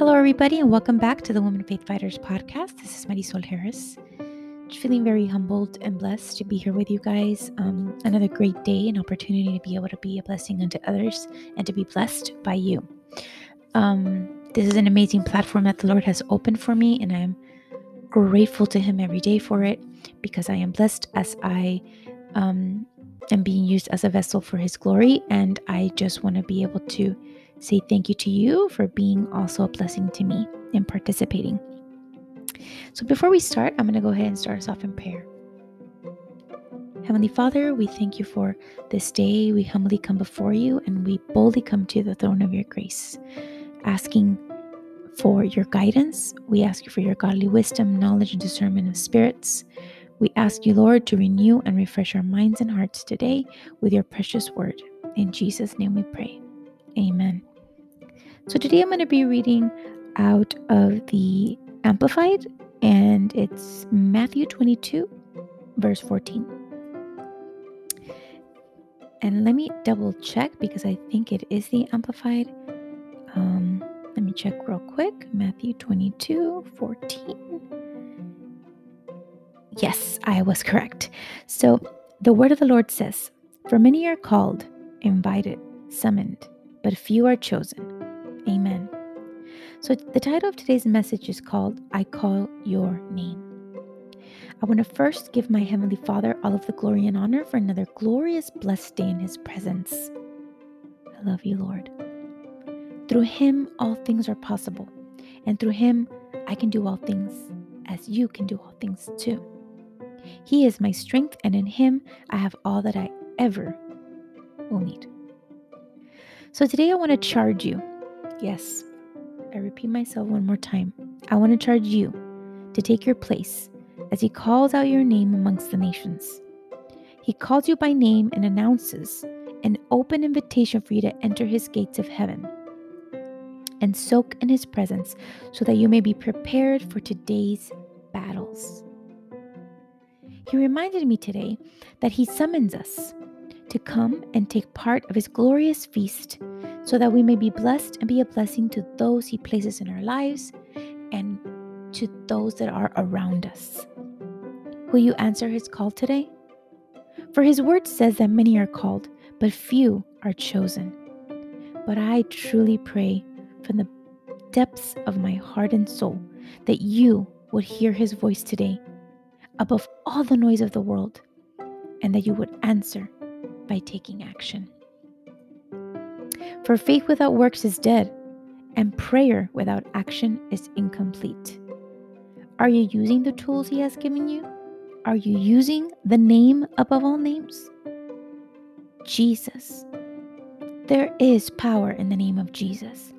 Hello, everybody, and welcome back to the Women Faith Fighters podcast. This is Marisol Harris. Feeling very humbled and blessed to be here with you guys. Um, another great day, an opportunity to be able to be a blessing unto others and to be blessed by you. Um, this is an amazing platform that the Lord has opened for me, and I am grateful to Him every day for it because I am blessed as I um, am being used as a vessel for His glory. And I just want to be able to say thank you to you for being also a blessing to me and participating. So before we start, I'm going to go ahead and start us off in prayer. Heavenly Father, we thank you for this day. We humbly come before you and we boldly come to the throne of your grace, asking for your guidance. We ask you for your godly wisdom, knowledge, and discernment of spirits. We ask you, Lord, to renew and refresh our minds and hearts today with your precious word. In Jesus' name we pray. Amen. So today I'm going to be reading out of the Amplified, and it's Matthew 22, verse 14. And let me double check because I think it is the Amplified. Um, let me check real quick. Matthew 22, 14. Yes, I was correct. So the word of the Lord says, For many are called, invited, summoned, but few are chosen. Amen. So, the title of today's message is called I Call Your Name. I want to first give my Heavenly Father all of the glory and honor for another glorious, blessed day in His presence. I love you, Lord. Through Him, all things are possible. And through Him, I can do all things as you can do all things too. He is my strength, and in Him, I have all that I ever will need. So today, I want to charge you Yes, I repeat myself one more time. I want to charge you to take your place as He calls out your name amongst the nations. He calls you by name and announces an open invitation for you to enter His gates of heaven and soak in His presence so that you may be prepared for today's battles. He reminded me today that He summons us to come and take part of His glorious feast so that we may be blessed and be a blessing to those He places in our lives and to those that are around us. Will you answer His call today? For His word says that many are called, but few are chosen. But I truly pray from the depths of my heart and soul that you would hear His voice today above all the noise of the world and that you would answer by taking action. For faith without works is dead, and prayer without action is incomplete. Are you using the tools He has given you? Are you using the name above all names? Jesus. There is power in the name of Jesus,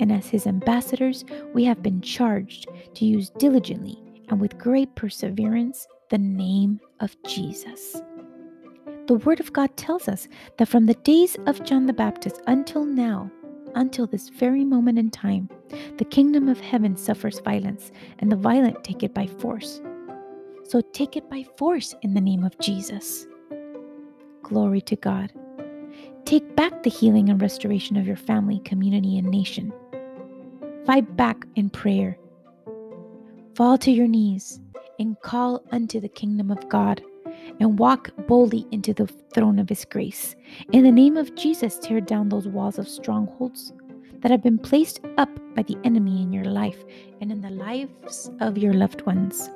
and as His ambassadors, we have been charged to use diligently and with great perseverance the name of Jesus. The Word of God tells us that from the days of John the Baptist until now, until this very moment in time, the kingdom of heaven suffers violence, and the violent take it by force. So take it by force in the name of Jesus. Glory to God. Take back the healing and restoration of your family, community, and nation. Fight back in prayer. Fall to your knees and call unto the kingdom of God and walk boldly into the throne of His grace. In the name of Jesus, tear down those walls of strongholds that have been placed up by the enemy in your life and in the lives of your loved ones.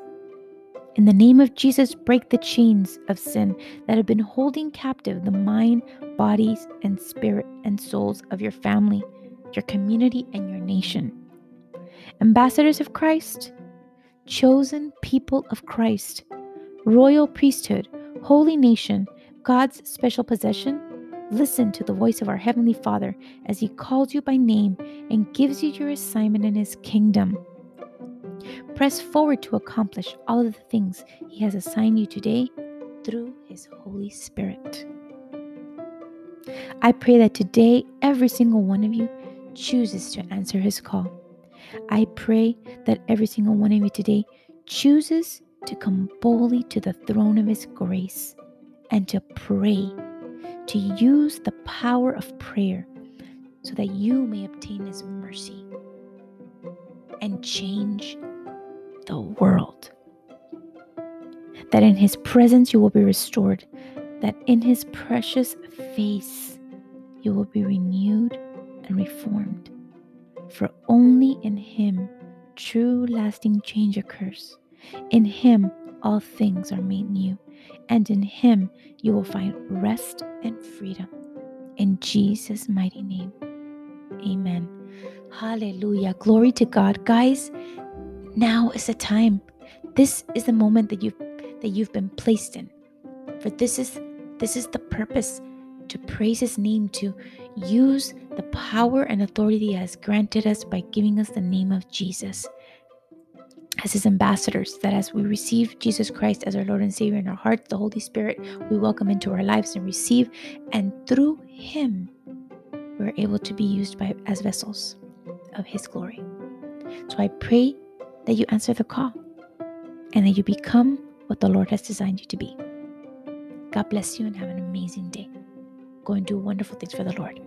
In the name of Jesus, break the chains of sin that have been holding captive the mind, bodies, and spirit and souls of your family, your community, and your nation. Ambassadors of Christ, chosen people of Christ, royal priesthood, holy nation, God's special possession, listen to the voice of our Heavenly Father as He calls you by name and gives you your assignment in His kingdom. Press forward to accomplish all of the things He has assigned you today through His Holy Spirit. I pray that today every single one of you chooses to answer His call. I pray that every single one of you today chooses to come boldly to the throne of His grace and to pray, to use the power of prayer so that you may obtain His mercy. and change the world. That in His presence you will be restored, that in His precious face you will be renewed and reformed. For only in Him true lasting change occurs. In Him all things are made new, and in Him you will find rest and freedom. In Jesus' mighty name, amen. Hallelujah. Glory to God. Guys, now is the time. This is the moment that you've that you've been placed in. For this is this is the purpose to praise his name, to use the power and authority he has granted us by giving us the name of Jesus as his ambassadors, that as we receive Jesus Christ as our Lord and Savior in our hearts, the Holy Spirit, we welcome into our lives and receive, and through him, we're able to be used by as vessels of his glory. So I pray that you answer the call and that you become what the Lord has designed you to be. God bless you and have an amazing day. Go and do wonderful things for the Lord.